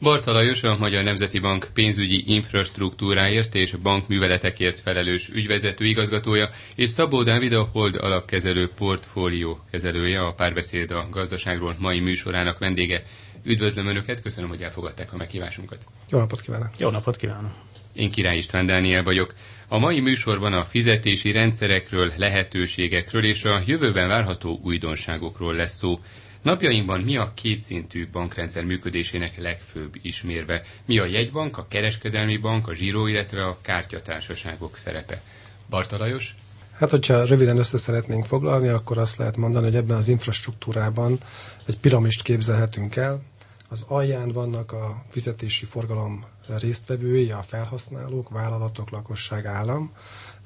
Barta Lajos, a Magyar Nemzeti Bank pénzügyi infrastruktúráért és bankműveletekért felelős ügyvezető igazgatója, és Szabó Dávid a Hold alapkezelő portfólió kezelője, a párbeszéd a gazdaságról mai műsorának vendége. Üdvözlöm Önöket, köszönöm, hogy elfogadták a meghívásunkat. Jó napot kívánok! Jó napot kívánok! Én Király István Dániel vagyok. A mai műsorban a fizetési rendszerekről, lehetőségekről és a jövőben várható újdonságokról lesz szó. Napjainkban mi a kétszintű bankrendszer működésének legfőbb ismérve? Mi a jegybank, a kereskedelmi bank, a zsíró, illetve a kártyatársaságok szerepe? Barta Lajos? Hát, hogyha röviden össze szeretnénk foglalni, akkor azt lehet mondani, hogy ebben az infrastruktúrában egy piramist képzelhetünk el. Az alján vannak a fizetési forgalom résztvevői, a felhasználók, vállalatok, lakosság, állam.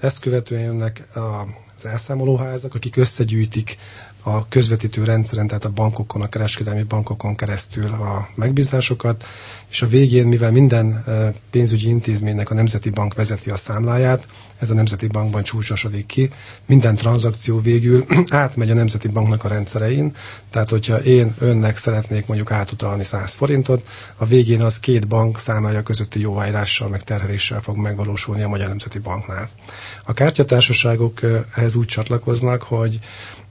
Ezt követően jönnek az elszámolóházak, akik összegyűjtik a közvetítő rendszeren, tehát a bankokon, a kereskedelmi bankokon keresztül a megbízásokat, és a végén, mivel minden pénzügyi intézménynek a Nemzeti Bank vezeti a számláját, ez a Nemzeti Bankban csúcsosodik ki, minden tranzakció végül átmegy a Nemzeti Banknak a rendszerein, tehát hogyha én önnek szeretnék mondjuk átutalni 100 forintot, a végén az két bank számlája közötti jóváírással meg terheléssel fog megvalósulni a Magyar Nemzeti Banknál. A kártyatársaságok ehhez úgy csatlakoznak, hogy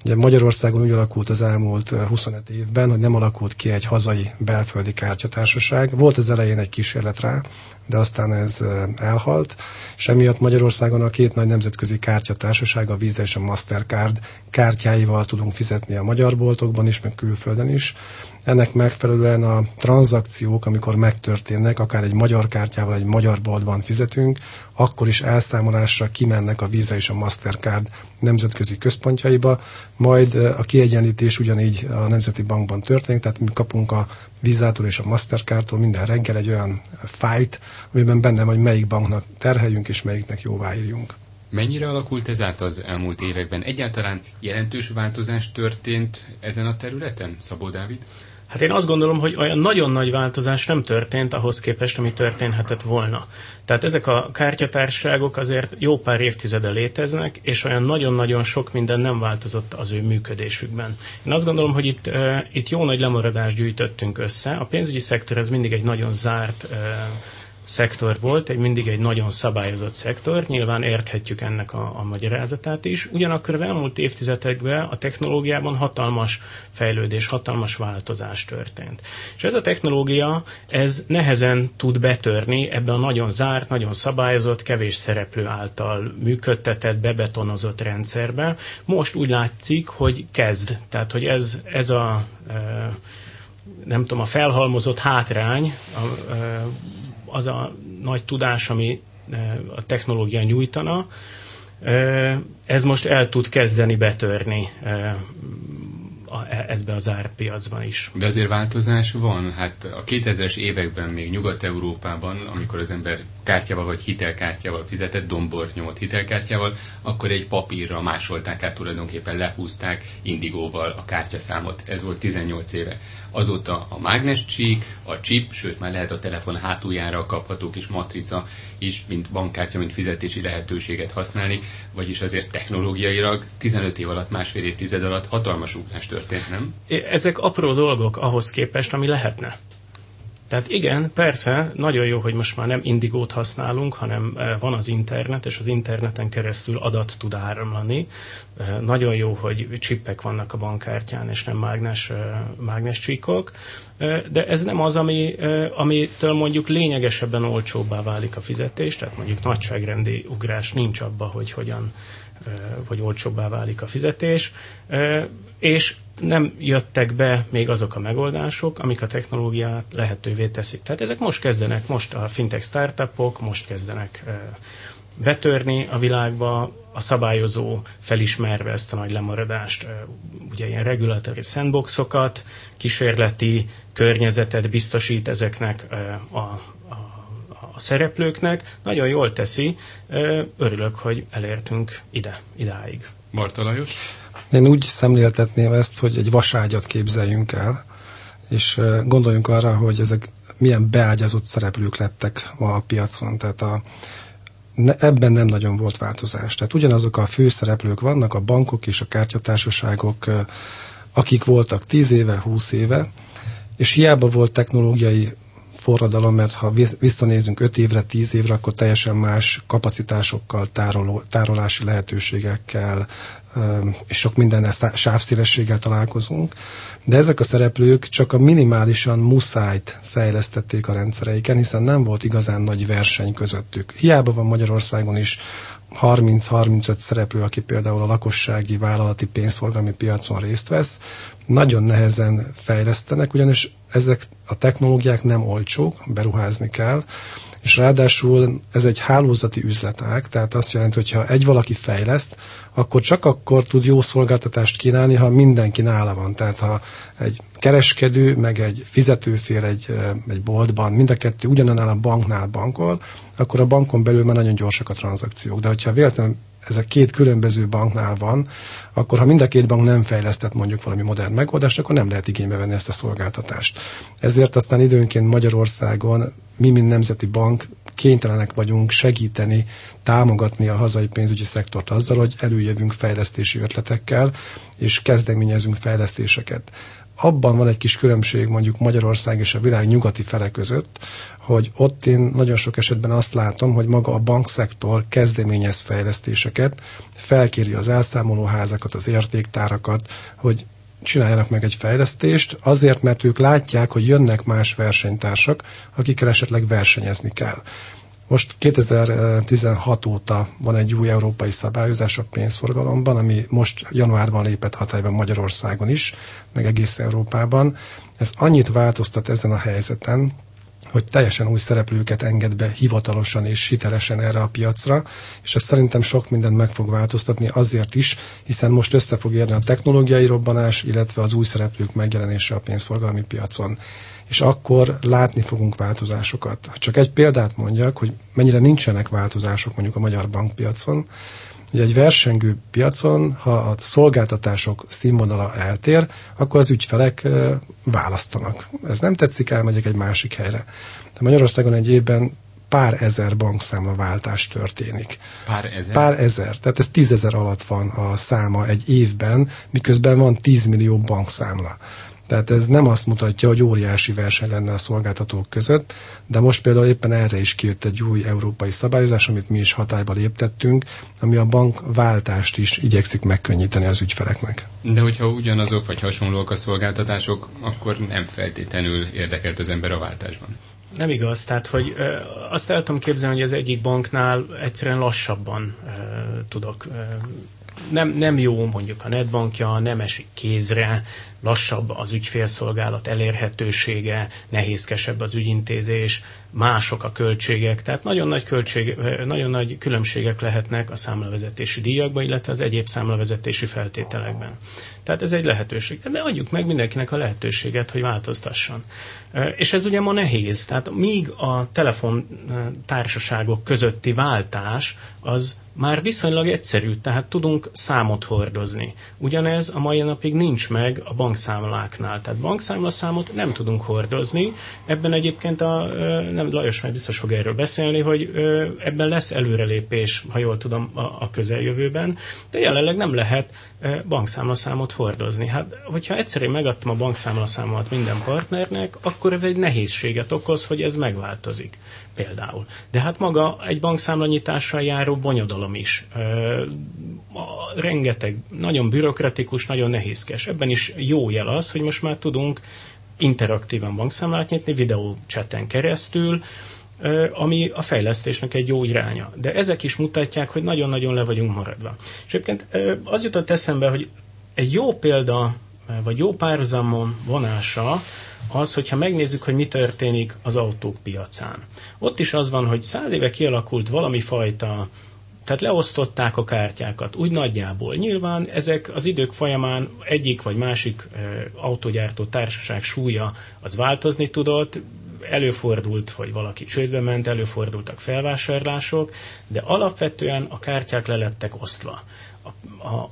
Ugye Magyarországon úgy alakult az elmúlt 25 évben, hogy nem alakult ki egy hazai belföldi kártyatársaság. Volt az elején egy kísérlet rá, de aztán ez elhalt, és emiatt Magyarországon a két nagy nemzetközi kártyatársaság, a Visa és a Mastercard kártyáival tudunk fizetni a magyar boltokban is, meg külföldön is. Ennek megfelelően a tranzakciók, amikor megtörténnek, akár egy magyar kártyával, egy magyar boltban fizetünk, akkor is elszámolásra kimennek a Visa és a Mastercard nemzetközi központjaiba, majd a kiegyenlítés ugyanígy a Nemzeti Bankban történik, tehát mi kapunk a Vizától és a Mastercardtól minden reggel egy olyan fájt, amiben benne hogy melyik banknak terheljünk és melyiknek jóváírjunk. Mennyire alakult ez át az elmúlt években? Egyáltalán jelentős változás történt ezen a területen, Szabó Dávid? Hát én azt gondolom, hogy olyan nagyon nagy változás nem történt ahhoz képest, ami történhetett volna. Tehát ezek a kártyatárságok azért jó pár évtizede léteznek, és olyan nagyon-nagyon sok minden nem változott az ő működésükben. Én azt gondolom, hogy itt, uh, itt jó nagy lemaradást gyűjtöttünk össze. A pénzügyi szektor ez mindig egy nagyon zárt uh, szektor volt, egy mindig egy nagyon szabályozott szektor, nyilván érthetjük ennek a, a magyarázatát is. Ugyanakkor az elmúlt évtizedekben a technológiában hatalmas fejlődés, hatalmas változás történt. És ez a technológia, ez nehezen tud betörni ebbe a nagyon zárt, nagyon szabályozott, kevés szereplő által működtetett, bebetonozott rendszerbe. Most úgy látszik, hogy kezd. Tehát, hogy ez, ez a nem tudom, a felhalmozott hátrány, a, az a nagy tudás, ami e, a technológia nyújtana, e, ez most el tud kezdeni betörni ezbe a zárt piacban is. De azért változás van. Hát a 2000-es években még Nyugat-Európában, amikor az ember kártyával vagy hitelkártyával fizetett, dombor nyomott hitelkártyával, akkor egy papírra másolták át, tulajdonképpen lehúzták indigóval a kártyaszámot. Ez volt 18 éve. Azóta a mágnes csík, a chip, sőt már lehet a telefon hátuljára kapható kis matrica is, mint bankkártya, mint fizetési lehetőséget használni, vagyis azért technológiailag 15 év alatt, másfél évtized alatt hatalmas ugrás történt, nem? Ezek apró dolgok ahhoz képest, ami lehetne. Tehát igen, persze, nagyon jó, hogy most már nem indigót használunk, hanem eh, van az internet, és az interneten keresztül adat tud áramlani. Eh, nagyon jó, hogy csippek vannak a bankkártyán, és nem mágnes, eh, mágnes csíkok. De ez nem az, ami, amitől mondjuk lényegesebben olcsóbbá válik a fizetés, tehát mondjuk nagyságrendi ugrás nincs abba, hogy hogyan vagy olcsóbbá válik a fizetés, és nem jöttek be még azok a megoldások, amik a technológiát lehetővé teszik. Tehát ezek most kezdenek, most a fintech startupok most kezdenek betörni a világba, a szabályozó felismerve ezt a nagy lemaradást, ugye ilyen regulatory sandboxokat, kísérleti környezetet biztosít ezeknek a, a, a szereplőknek. Nagyon jól teszi, örülök, hogy elértünk ide, idáig. Marta Lajos? Én úgy szemléltetném ezt, hogy egy vaságyat képzeljünk el, és gondoljunk arra, hogy ezek milyen beágyazott szereplők lettek ma a piacon. Tehát a, ne, ebben nem nagyon volt változás. Tehát ugyanazok a főszereplők vannak, a bankok és a kártyatársaságok, akik voltak 10 éve, 20 éve, és hiába volt technológiai forradalom, mert ha visszanézünk 5 évre, 10 évre, akkor teljesen más kapacitásokkal, tároló, tárolási lehetőségekkel, és sok minden sávszélességgel találkozunk, de ezek a szereplők csak a minimálisan muszájt fejlesztették a rendszereiken, hiszen nem volt igazán nagy verseny közöttük. Hiába van Magyarországon is 30-35 szereplő, aki például a lakossági vállalati pénzforgalmi piacon részt vesz, nagyon nehezen fejlesztenek, ugyanis ezek a technológiák nem olcsók, beruházni kell, és ráadásul ez egy hálózati üzletág, tehát azt jelenti, hogy ha egy valaki fejleszt, akkor csak akkor tud jó szolgáltatást kínálni, ha mindenki nála van. Tehát ha egy kereskedő, meg egy fizetőfél egy, egy boltban, mind a kettő ugyanannál a banknál bankol, akkor a bankon belül már nagyon gyorsak a tranzakciók. De hogyha véletlenül ezek két különböző banknál van, akkor ha mind a két bank nem fejlesztett mondjuk valami modern megoldást, akkor nem lehet igénybe venni ezt a szolgáltatást. Ezért aztán időnként Magyarországon mi, mint Nemzeti Bank kénytelenek vagyunk segíteni, támogatni a hazai pénzügyi szektort azzal, hogy előjövünk fejlesztési ötletekkel, és kezdeményezünk fejlesztéseket abban van egy kis különbség mondjuk Magyarország és a világ nyugati fele között, hogy ott én nagyon sok esetben azt látom, hogy maga a bankszektor kezdeményez fejlesztéseket, felkéri az elszámolóházakat, az értéktárakat, hogy csináljanak meg egy fejlesztést, azért, mert ők látják, hogy jönnek más versenytársak, akikkel esetleg versenyezni kell. Most 2016 óta van egy új európai szabályozás a pénzforgalomban, ami most januárban lépett hatályba Magyarországon is, meg egész Európában. Ez annyit változtat ezen a helyzeten, hogy teljesen új szereplőket enged be hivatalosan és hitelesen erre a piacra, és ez szerintem sok mindent meg fog változtatni azért is, hiszen most össze fog érni a technológiai robbanás, illetve az új szereplők megjelenése a pénzforgalmi piacon és akkor látni fogunk változásokat. Csak egy példát mondjak, hogy mennyire nincsenek változások mondjuk a magyar bankpiacon, Ugye egy versengő piacon, ha a szolgáltatások színvonala eltér, akkor az ügyfelek választanak. Ez nem tetszik, elmegyek egy másik helyre. De Magyarországon egy évben pár ezer bankszámlaváltás történik. Pár ezer? Pár ezer. Tehát ez tízezer alatt van a száma egy évben, miközben van tízmillió bankszámla. Tehát ez nem azt mutatja, hogy óriási verseny lenne a szolgáltatók között, de most például éppen erre is kijött egy új európai szabályozás, amit mi is hatályba léptettünk, ami a bankváltást is igyekszik megkönnyíteni az ügyfeleknek. De hogyha ugyanazok vagy hasonlóak a szolgáltatások, akkor nem feltétlenül érdekelt az ember a váltásban. Nem igaz, tehát hogy ö, azt el tudom képzelni, hogy az egyik banknál egyszerűen lassabban ö, tudok ö, nem, nem jó mondjuk a netbankja, nem esik kézre, lassabb az ügyfélszolgálat elérhetősége, nehézkesebb az ügyintézés, mások a költségek, tehát nagyon nagy, költség, nagyon nagy különbségek lehetnek a számlavezetési díjakban, illetve az egyéb számlavezetési feltételekben. Tehát ez egy lehetőség. De adjuk meg mindenkinek a lehetőséget, hogy változtasson. És ez ugye ma nehéz. Tehát míg a telefontársaságok közötti váltás az már viszonylag egyszerű, tehát tudunk számot hordozni. Ugyanez a mai napig nincs meg a bankszámláknál. Tehát bankszámlaszámot nem tudunk hordozni. Ebben egyébként a, nem Lajos már biztos fog erről beszélni, hogy ebben lesz előrelépés, ha jól tudom, a, a közeljövőben, de jelenleg nem lehet bankszámlaszámot hordozni. Hát, hogyha egyszerűen megadtam a bankszámlaszámomat minden partnernek, akkor ez egy nehézséget okoz, hogy ez megváltozik például. De hát maga egy bankszámlanyitással járó bonyodalom is. Rengeteg, nagyon bürokratikus, nagyon nehézkes. Ebben is jó jel az, hogy most már tudunk interaktívan bankszámlát nyitni, videócseten keresztül, ami a fejlesztésnek egy jó iránya. De ezek is mutatják, hogy nagyon-nagyon le vagyunk maradva. És egyébként az jutott eszembe, hogy egy jó példa, vagy jó párhuzamon vonása az, hogyha megnézzük, hogy mi történik az autók piacán. Ott is az van, hogy száz éve kialakult valami fajta tehát leosztották a kártyákat, úgy nagyjából. Nyilván ezek az idők folyamán egyik vagy másik e, autógyártó társaság súlya az változni tudott, előfordult, hogy valaki csődbe ment, előfordultak felvásárlások, de alapvetően a kártyák lelettek osztva.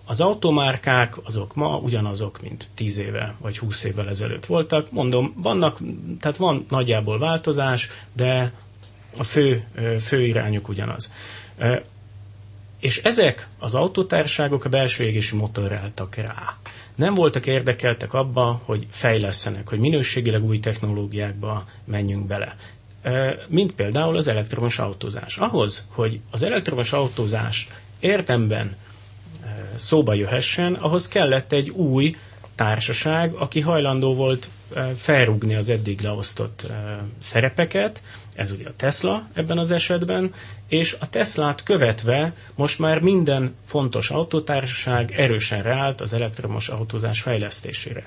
Az automárkák azok ma ugyanazok, mint 10 éve vagy 20 évvel ezelőtt voltak. Mondom, vannak, tehát van nagyjából változás, de a fő, fő irányuk ugyanaz. és ezek az autótárságok a belső égési motorra álltak rá. Nem voltak érdekeltek abba, hogy fejlesztenek, hogy minőségileg új technológiákba menjünk bele. Mint például az elektromos autózás. Ahhoz, hogy az elektromos autózás érdemben szóba jöhessen, ahhoz kellett egy új társaság, aki hajlandó volt felrúgni az eddig leosztott szerepeket, ez ugye a Tesla ebben az esetben, és a Teslát követve most már minden fontos autótársaság erősen ráállt az elektromos autózás fejlesztésére.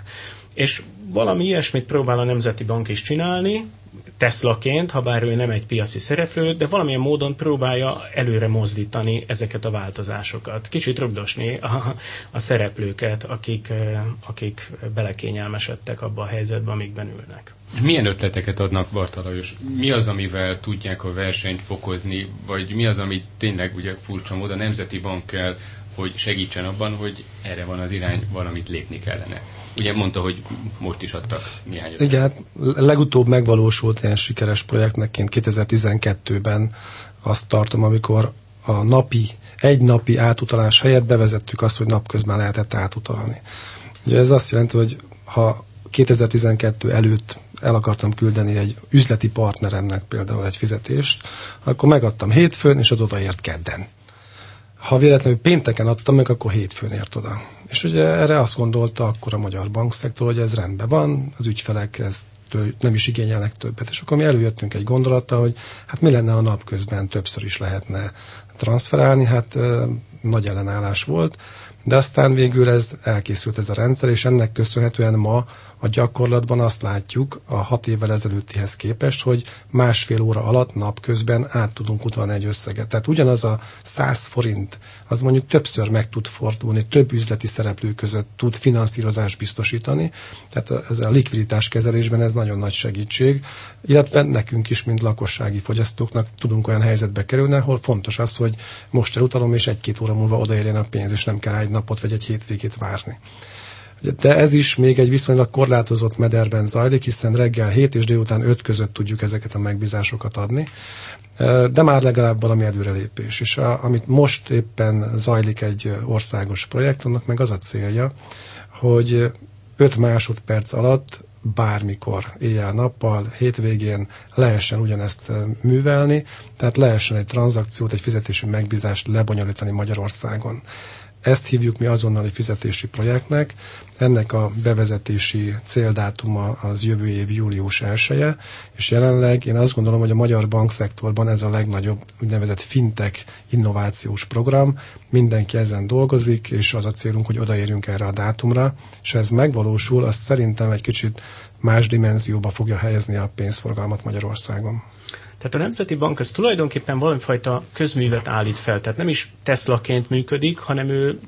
És valami ilyesmit próbál a Nemzeti Bank is csinálni, Teslaként, ha bár ő nem egy piaci szereplő, de valamilyen módon próbálja előre mozdítani ezeket a változásokat. Kicsit rugdosni a, a szereplőket, akik, akik belekényelmesedtek abba a helyzetbe, amikben ülnek. Milyen ötleteket adnak Bartalajos? Mi az, amivel tudják a versenyt fokozni, vagy mi az, amit tényleg ugye furcsa módon a Nemzeti Bank kell, hogy segítsen abban, hogy erre van az irány, valamit lépni kellene? Ugye mondta, hogy most is adtak néhány. Igen, hát legutóbb megvalósult ilyen sikeres projektnek 2012-ben azt tartom, amikor a napi, egy napi átutalás helyett bevezettük azt, hogy napközben lehetett átutalni. Ugye ez azt jelenti, hogy ha 2012 előtt el akartam küldeni egy üzleti partneremnek például egy fizetést, akkor megadtam hétfőn, és az odaért kedden. Ha véletlenül pénteken adtam meg, akkor hétfőn ért oda. És ugye erre azt gondolta akkor a magyar bankszektor, hogy ez rendben van, az ügyfelek ezt nem is igényelnek többet. És akkor mi előjöttünk egy gondolattal, hogy hát mi lenne a napközben többször is lehetne transferálni, hát nagy ellenállás volt, de aztán végül ez elkészült ez a rendszer, és ennek köszönhetően ma a gyakorlatban azt látjuk a hat évvel ezelőttihez képest, hogy másfél óra alatt napközben át tudunk utalni egy összeget. Tehát ugyanaz a 100 forint, az mondjuk többször meg tud fordulni, több üzleti szereplő között tud finanszírozást biztosítani, tehát ez a likviditás kezelésben ez nagyon nagy segítség, illetve nekünk is, mint lakossági fogyasztóknak tudunk olyan helyzetbe kerülni, ahol fontos az, hogy most elutalom, és egy-két óra múlva odaérjen a pénz, és nem kell egy napot vagy egy hétvégét várni. De ez is még egy viszonylag korlátozott mederben zajlik, hiszen reggel 7 és délután 5 között tudjuk ezeket a megbízásokat adni, de már legalább valami előrelépés. És a, amit most éppen zajlik egy országos projekt, annak meg az a célja, hogy 5 másodperc alatt bármikor, éjjel-nappal, hétvégén lehessen ugyanezt művelni, tehát lehessen egy tranzakciót, egy fizetési megbízást lebonyolítani Magyarországon. Ezt hívjuk mi azonnali fizetési projektnek. Ennek a bevezetési céldátuma az jövő év július 1 és jelenleg én azt gondolom, hogy a magyar bankszektorban ez a legnagyobb úgynevezett fintech innovációs program. Mindenki ezen dolgozik, és az a célunk, hogy odaérjünk erre a dátumra, és ez megvalósul, azt szerintem egy kicsit más dimenzióba fogja helyezni a pénzforgalmat Magyarországon. Tehát a Nemzeti Bank az tulajdonképpen valamifajta közművet állít fel, tehát nem is Teslaként működik, hanem ő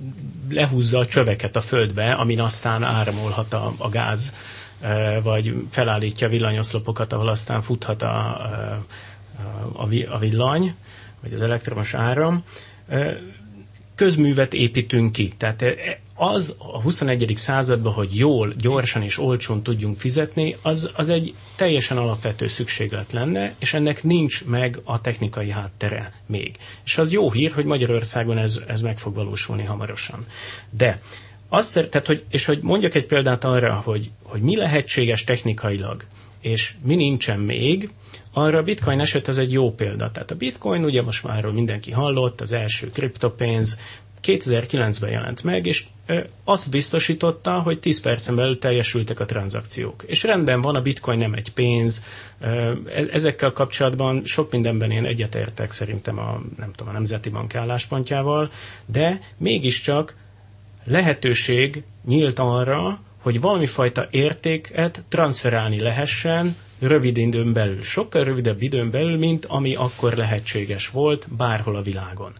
lehúzza a csöveket a földbe, amin aztán áramolhat a, a gáz, e, vagy felállítja villanyoszlopokat, ahol aztán futhat a, a, a villany, vagy az elektromos áram. E, közművet építünk ki. Tehát az a 21. században, hogy jól, gyorsan és olcsón tudjunk fizetni, az, az egy teljesen alapvető szükséglet lenne, és ennek nincs meg a technikai háttere még. És az jó hír, hogy Magyarországon ez, ez meg fog valósulni hamarosan. De azt, tehát, hogy, és hogy mondjak egy példát arra, hogy, hogy mi lehetséges technikailag, és mi nincsen még, arra a bitcoin eset ez egy jó példa. Tehát a bitcoin, ugye most már mindenki hallott, az első kriptopénz, 2009-ben jelent meg, és azt biztosította, hogy 10 percen belül teljesültek a tranzakciók. És rendben van, a bitcoin nem egy pénz. E, ezekkel kapcsolatban sok mindenben én egyetértek szerintem a, nem tudom, a Nemzeti Bank álláspontjával, de mégiscsak lehetőség nyílt arra, hogy valami fajta értéket transferálni lehessen rövid időn belül. Sokkal rövidebb időn belül, mint ami akkor lehetséges volt bárhol a világon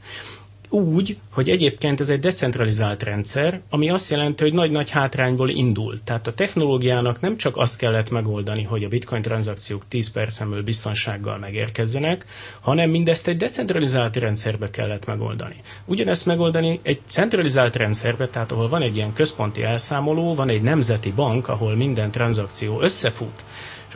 úgy, hogy egyébként ez egy decentralizált rendszer, ami azt jelenti, hogy nagy-nagy hátrányból indul. Tehát a technológiának nem csak azt kellett megoldani, hogy a bitcoin tranzakciók 10 percen belül biztonsággal megérkezzenek, hanem mindezt egy decentralizált rendszerbe kellett megoldani. Ugyanezt megoldani egy centralizált rendszerbe, tehát ahol van egy ilyen központi elszámoló, van egy nemzeti bank, ahol minden tranzakció összefut,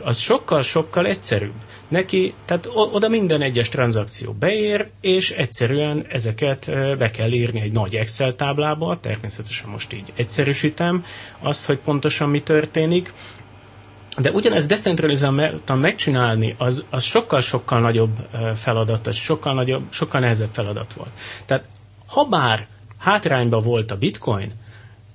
az sokkal-sokkal egyszerűbb. Neki, tehát oda minden egyes tranzakció beér, és egyszerűen ezeket be kell írni egy nagy Excel táblába, természetesen most így egyszerűsítem azt, hogy pontosan mi történik, de ugyanezt decentralizáltan megcsinálni, az, az sokkal-sokkal nagyobb feladat, az sokkal, nagyobb, sokkal nehezebb feladat volt. Tehát ha bár hátrányba volt a bitcoin,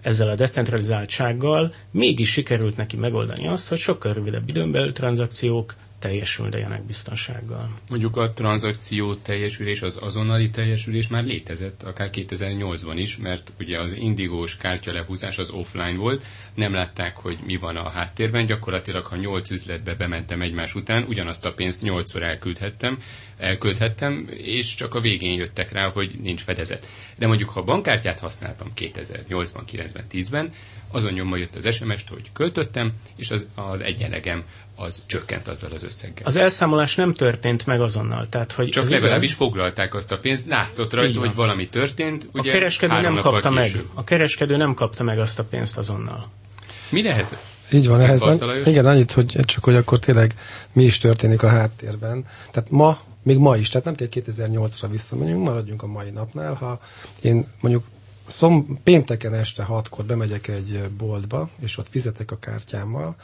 ezzel a decentralizáltsággal mégis sikerült neki megoldani azt, hogy sokkal rövidebb időn belül tranzakciók teljesüljenek biztonsággal. Mondjuk a tranzakció teljesülés, az azonnali teljesülés már létezett, akár 2008-ban is, mert ugye az indigós kártya lehúzás az offline volt, nem látták, hogy mi van a háttérben, gyakorlatilag ha 8 üzletbe bementem egymás után, ugyanazt a pénzt 8-szor elküldhettem, elküldhettem, és csak a végén jöttek rá, hogy nincs fedezet. De mondjuk, ha bankkártyát használtam 2008-ban, 9-ben, 10-ben, azon nyomva jött az SMS-t, hogy költöttem, és az, az egyenlegem az csökkent azzal az összeggel. Az elszámolás nem történt meg azonnal. Tehát, hogy Csak legalábbis igaz? foglalták azt a pénzt, látszott rajta, hogy valami történt. Ugye, a kereskedő nem kapta meg. A kereskedő nem kapta meg azt a pénzt azonnal. Mi lehet? Így van, ehhez igen, annyit, hogy csak hogy akkor tényleg mi is történik a háttérben. Tehát ma, még ma is, tehát nem kell 2008-ra visszamegyünk, maradjunk a mai napnál, ha én mondjuk szom, pénteken este hatkor bemegyek egy boltba, és ott fizetek a kártyámmal,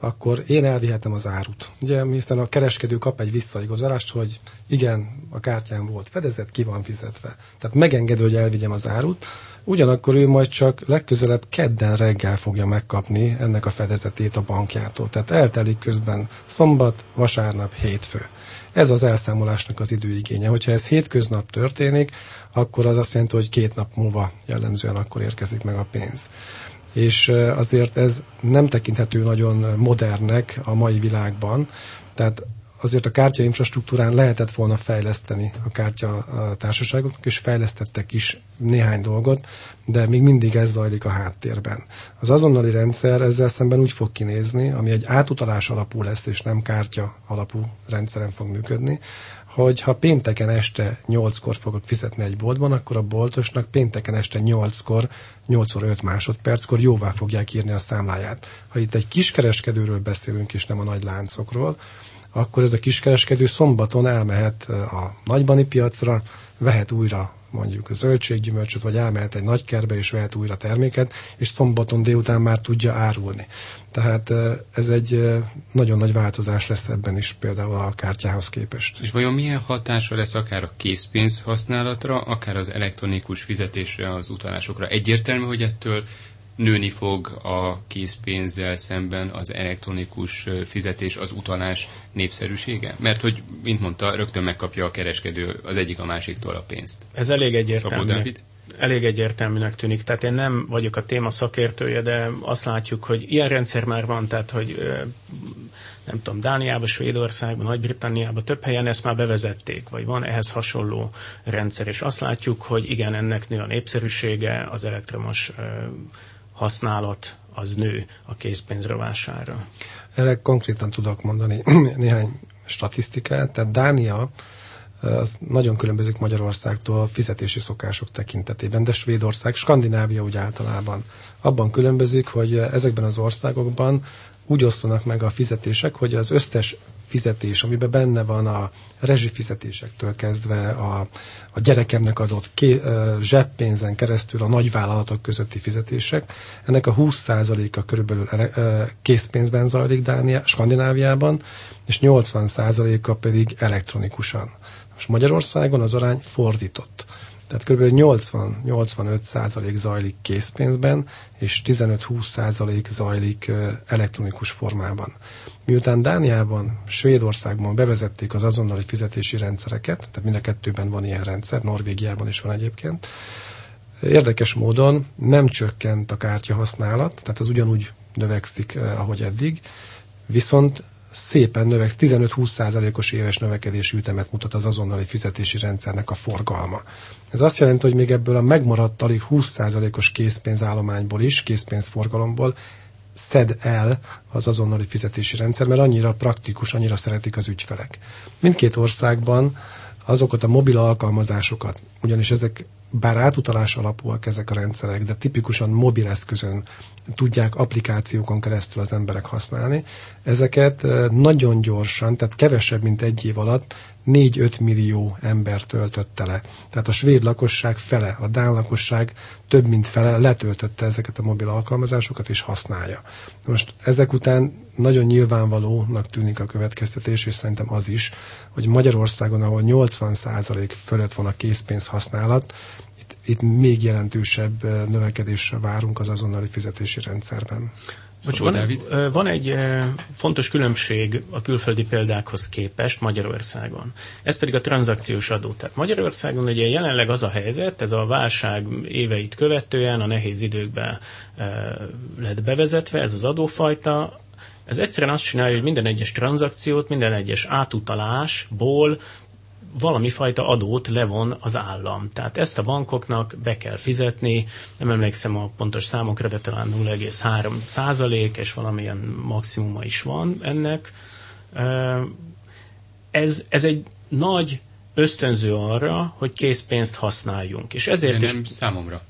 akkor én elvihetem az árut. Ugye, hiszen a kereskedő kap egy visszaigazolást, hogy igen, a kártyám volt fedezett, ki van fizetve. Tehát megengedő, hogy elvigyem az árut, ugyanakkor ő majd csak legközelebb kedden reggel fogja megkapni ennek a fedezetét a bankjától. Tehát eltelik közben szombat, vasárnap, hétfő. Ez az elszámolásnak az időigénye. Hogyha ez hétköznap történik, akkor az azt jelenti, hogy két nap múlva jellemzően akkor érkezik meg a pénz és azért ez nem tekinthető nagyon modernnek a mai világban, tehát azért a kártya infrastruktúrán lehetett volna fejleszteni a kártya társaságoknak, és fejlesztettek is néhány dolgot, de még mindig ez zajlik a háttérben. Az azonnali rendszer ezzel szemben úgy fog kinézni, ami egy átutalás alapú lesz, és nem kártya alapú rendszeren fog működni, hogy ha pénteken este 8-kor fogok fizetni egy boltban, akkor a boltosnak pénteken este 8-kor, 8 óra 5 másodperckor jóvá fogják írni a számláját. Ha itt egy kiskereskedőről beszélünk, és nem a nagy láncokról, akkor ez a kiskereskedő szombaton elmehet a nagybani piacra, vehet újra mondjuk zöldséggyümölcsöt, vagy elmehet egy nagy kerbe és vehet újra terméket, és szombaton délután már tudja árulni. Tehát ez egy nagyon nagy változás lesz ebben is például a kártyához képest. És vajon milyen hatása lesz akár a készpénz használatra, akár az elektronikus fizetésre, az utalásokra? Egyértelmű, hogy ettől nőni fog a készpénzzel szemben az elektronikus fizetés, az utalás népszerűsége? Mert hogy, mint mondta, rögtön megkapja a kereskedő az egyik a másiktól a pénzt. Ez elég egyértelmű. Elég egyértelműnek tűnik. Tehát én nem vagyok a téma szakértője, de azt látjuk, hogy ilyen rendszer már van, tehát hogy nem tudom, Dániában, Svédországban, Nagy-Britanniában több helyen ezt már bevezették, vagy van ehhez hasonló rendszer, és azt látjuk, hogy igen, ennek nő a népszerűsége, az elektromos használat az nő a készpénzrovására. Erre konkrétan tudok mondani néhány statisztikát. Tehát Dánia az nagyon különbözik Magyarországtól a fizetési szokások tekintetében, de Svédország, Skandinávia úgy általában abban különbözik, hogy ezekben az országokban úgy osztanak meg a fizetések, hogy az összes fizetés, amiben benne van a rezsifizetésektől kezdve a, a gyerekemnek adott ké, zseppénzen keresztül a nagyvállalatok közötti fizetések, ennek a 20%-a körülbelül készpénzben zajlik Dánia, Skandináviában, és 80%-a pedig elektronikusan. Most Magyarországon az arány fordított. Tehát kb. 80-85 százalék zajlik készpénzben, és 15-20 százalék zajlik elektronikus formában. Miután Dániában, Svédországban bevezették az azonnali fizetési rendszereket, tehát mind a kettőben van ilyen rendszer, Norvégiában is van egyébként, érdekes módon nem csökkent a kártya használat, tehát az ugyanúgy növekszik, ahogy eddig, viszont szépen növek, 15-20 százalékos éves növekedési ütemet mutat az azonnali fizetési rendszernek a forgalma. Ez azt jelenti, hogy még ebből a megmaradt alig 20 százalékos készpénzállományból is, készpénzforgalomból szed el az azonnali fizetési rendszer, mert annyira praktikus, annyira szeretik az ügyfelek. Mindkét országban azokat a mobil alkalmazásokat, ugyanis ezek bár átutalás alapúak ezek a rendszerek, de tipikusan mobileszközön tudják applikációkon keresztül az emberek használni. Ezeket nagyon gyorsan, tehát kevesebb, mint egy év alatt 4-5 millió ember töltötte le. Tehát a svéd lakosság fele, a dán lakosság több mint fele letöltötte ezeket a mobil alkalmazásokat és használja. Most ezek után nagyon nyilvánvalónak tűnik a következtetés, és szerintem az is, hogy Magyarországon, ahol 80% fölött van a készpénz használat, itt, itt még jelentősebb növekedésre várunk az azonnali fizetési rendszerben. Bocs, van, van egy fontos különbség a külföldi példákhoz képest Magyarországon. Ez pedig a tranzakciós adó. Tehát Magyarországon ugye jelenleg az a helyzet, ez a válság éveit követően, a nehéz időkben lett bevezetve, ez az adófajta, ez egyszerűen azt csinálja, hogy minden egyes tranzakciót, minden egyes átutalásból valami fajta adót levon az állam. Tehát ezt a bankoknak be kell fizetni, nem emlékszem a pontos számokra, de talán 0,3 százalék, és valamilyen maximuma is van ennek. Ez, ez egy nagy ösztönző arra, hogy készpénzt használjunk. És ezért de nem is... számomra.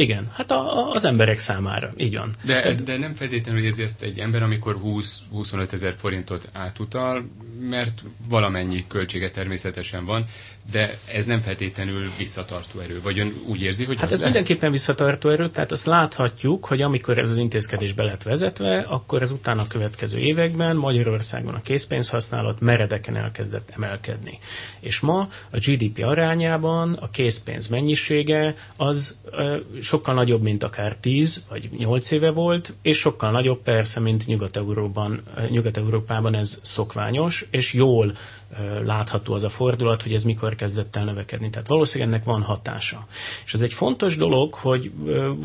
Igen, hát a, az emberek számára, így van. De, Te... de nem feltétlenül érzi ezt egy ember, amikor 20-25 ezer forintot átutal, mert valamennyi költsége természetesen van, de ez nem feltétlenül visszatartó erő. Vagy ön úgy érzi, hogy... Hát ez mindenképpen visszatartó erő, tehát azt láthatjuk, hogy amikor ez az intézkedés be lett vezetve, akkor ez utána a következő években Magyarországon a készpénzhasználat meredeken elkezdett emelkedni. És ma a GDP arányában a készpénz mennyisége az sokkal nagyobb, mint akár 10 vagy 8 éve volt, és sokkal nagyobb persze, mint Nyugat-Európában, Nyugat-Európában ez szokványos, és jól látható az a fordulat, hogy ez mikor kezdett el növekedni. Tehát valószínűleg ennek van hatása. És ez egy fontos dolog, hogy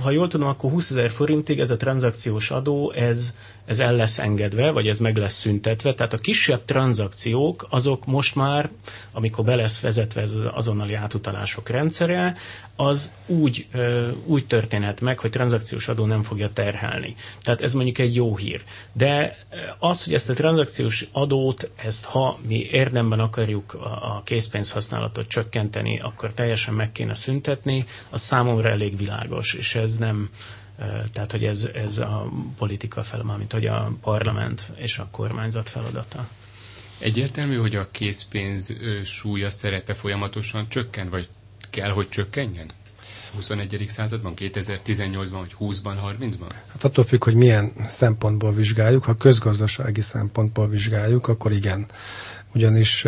ha jól tudom, akkor 20 ezer forintig ez a tranzakciós adó, ez ez el lesz engedve, vagy ez meg lesz szüntetve. Tehát a kisebb tranzakciók, azok most már, amikor be lesz vezetve ez az azonnali átutalások rendszere, az úgy, úgy történhet meg, hogy tranzakciós adó nem fogja terhelni. Tehát ez mondjuk egy jó hír. De az, hogy ezt a tranzakciós adót, ezt ha mi érdemben akarjuk a készpénz használatot csökkenteni, akkor teljesen meg kéne szüntetni, az számomra elég világos, és ez nem, tehát, hogy ez, ez a politika fel, mint hogy a parlament és a kormányzat feladata. Egyértelmű, hogy a készpénz súlya, szerepe folyamatosan csökken, vagy kell, hogy csökkenjen? 21. században, 2018-ban, vagy 20-ban, 30-ban? Hát attól függ, hogy milyen szempontból vizsgáljuk. Ha közgazdasági szempontból vizsgáljuk, akkor igen. Ugyanis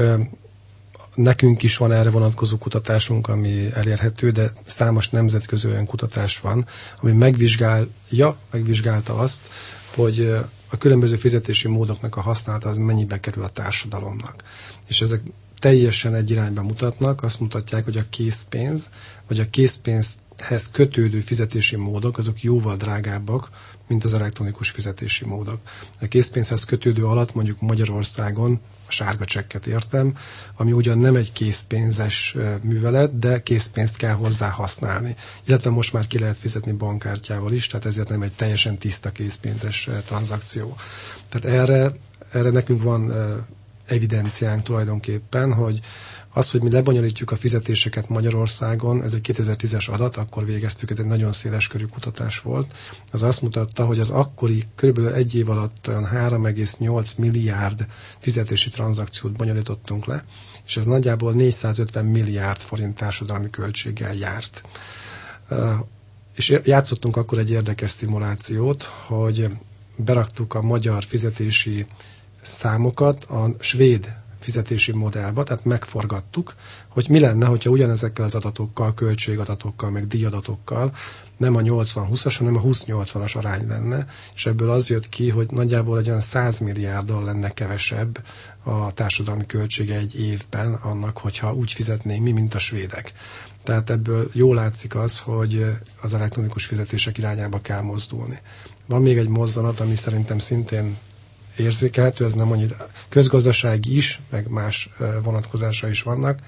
Nekünk is van erre vonatkozó kutatásunk, ami elérhető, de számos nemzetközi olyan kutatás van, ami megvizsgálja, megvizsgálta azt, hogy a különböző fizetési módoknak a használata az mennyibe kerül a társadalomnak. És ezek teljesen egy irányba mutatnak, azt mutatják, hogy a készpénz, vagy a készpénzhez kötődő fizetési módok, azok jóval drágábbak, mint az elektronikus fizetési módok. A készpénzhez kötődő alatt mondjuk Magyarországon a sárga csekket értem, ami ugyan nem egy készpénzes művelet, de készpénzt kell hozzá használni. Illetve most már ki lehet fizetni bankkártyával is, tehát ezért nem egy teljesen tiszta készpénzes tranzakció. Tehát erre, erre nekünk van evidenciánk tulajdonképpen, hogy az, hogy mi lebonyolítjuk a fizetéseket Magyarországon, ez egy 2010-es adat, akkor végeztük, ez egy nagyon széles körű kutatás volt, az azt mutatta, hogy az akkori kb. egy év alatt olyan 3,8 milliárd fizetési tranzakciót bonyolítottunk le, és ez nagyjából 450 milliárd forint társadalmi költséggel járt. És játszottunk akkor egy érdekes szimulációt, hogy beraktuk a magyar fizetési számokat a svéd fizetési modellbe, tehát megforgattuk, hogy mi lenne, hogyha ugyanezekkel az adatokkal, költségadatokkal, meg díjadatokkal nem a 80-20-as, hanem a 20-80-as arány lenne, és ebből az jött ki, hogy nagyjából egy olyan 100 milliárddal lenne kevesebb a társadalmi költsége egy évben annak, hogyha úgy fizetnénk mi, mint a svédek. Tehát ebből jól látszik az, hogy az elektronikus fizetések irányába kell mozdulni. Van még egy mozzanat, ami szerintem szintén érzékelhető, ez nem annyira közgazdasági is, meg más vonatkozása is vannak,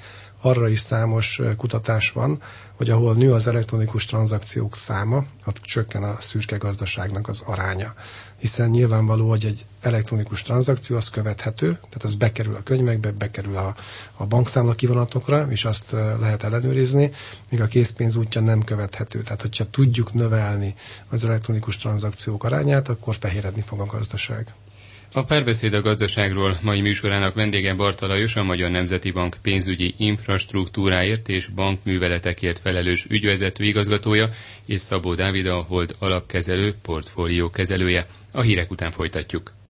arra is számos kutatás van, hogy ahol nő az elektronikus tranzakciók száma, ott csökken a szürke gazdaságnak az aránya. Hiszen nyilvánvaló, hogy egy elektronikus tranzakció az követhető, tehát az bekerül a könyvekbe, bekerül a, a bankszámla kivonatokra, és azt lehet ellenőrizni, míg a készpénz útja nem követhető. Tehát, hogyha tudjuk növelni az elektronikus tranzakciók arányát, akkor fehéredni fog a gazdaság. A párbeszéd a gazdaságról mai műsorának vendége Barta Lajos, a Magyar Nemzeti Bank pénzügyi infrastruktúráért és bankműveletekért felelős ügyvezető igazgatója, és Szabó Dávid a Hold alapkezelő portfólió kezelője. A hírek után folytatjuk.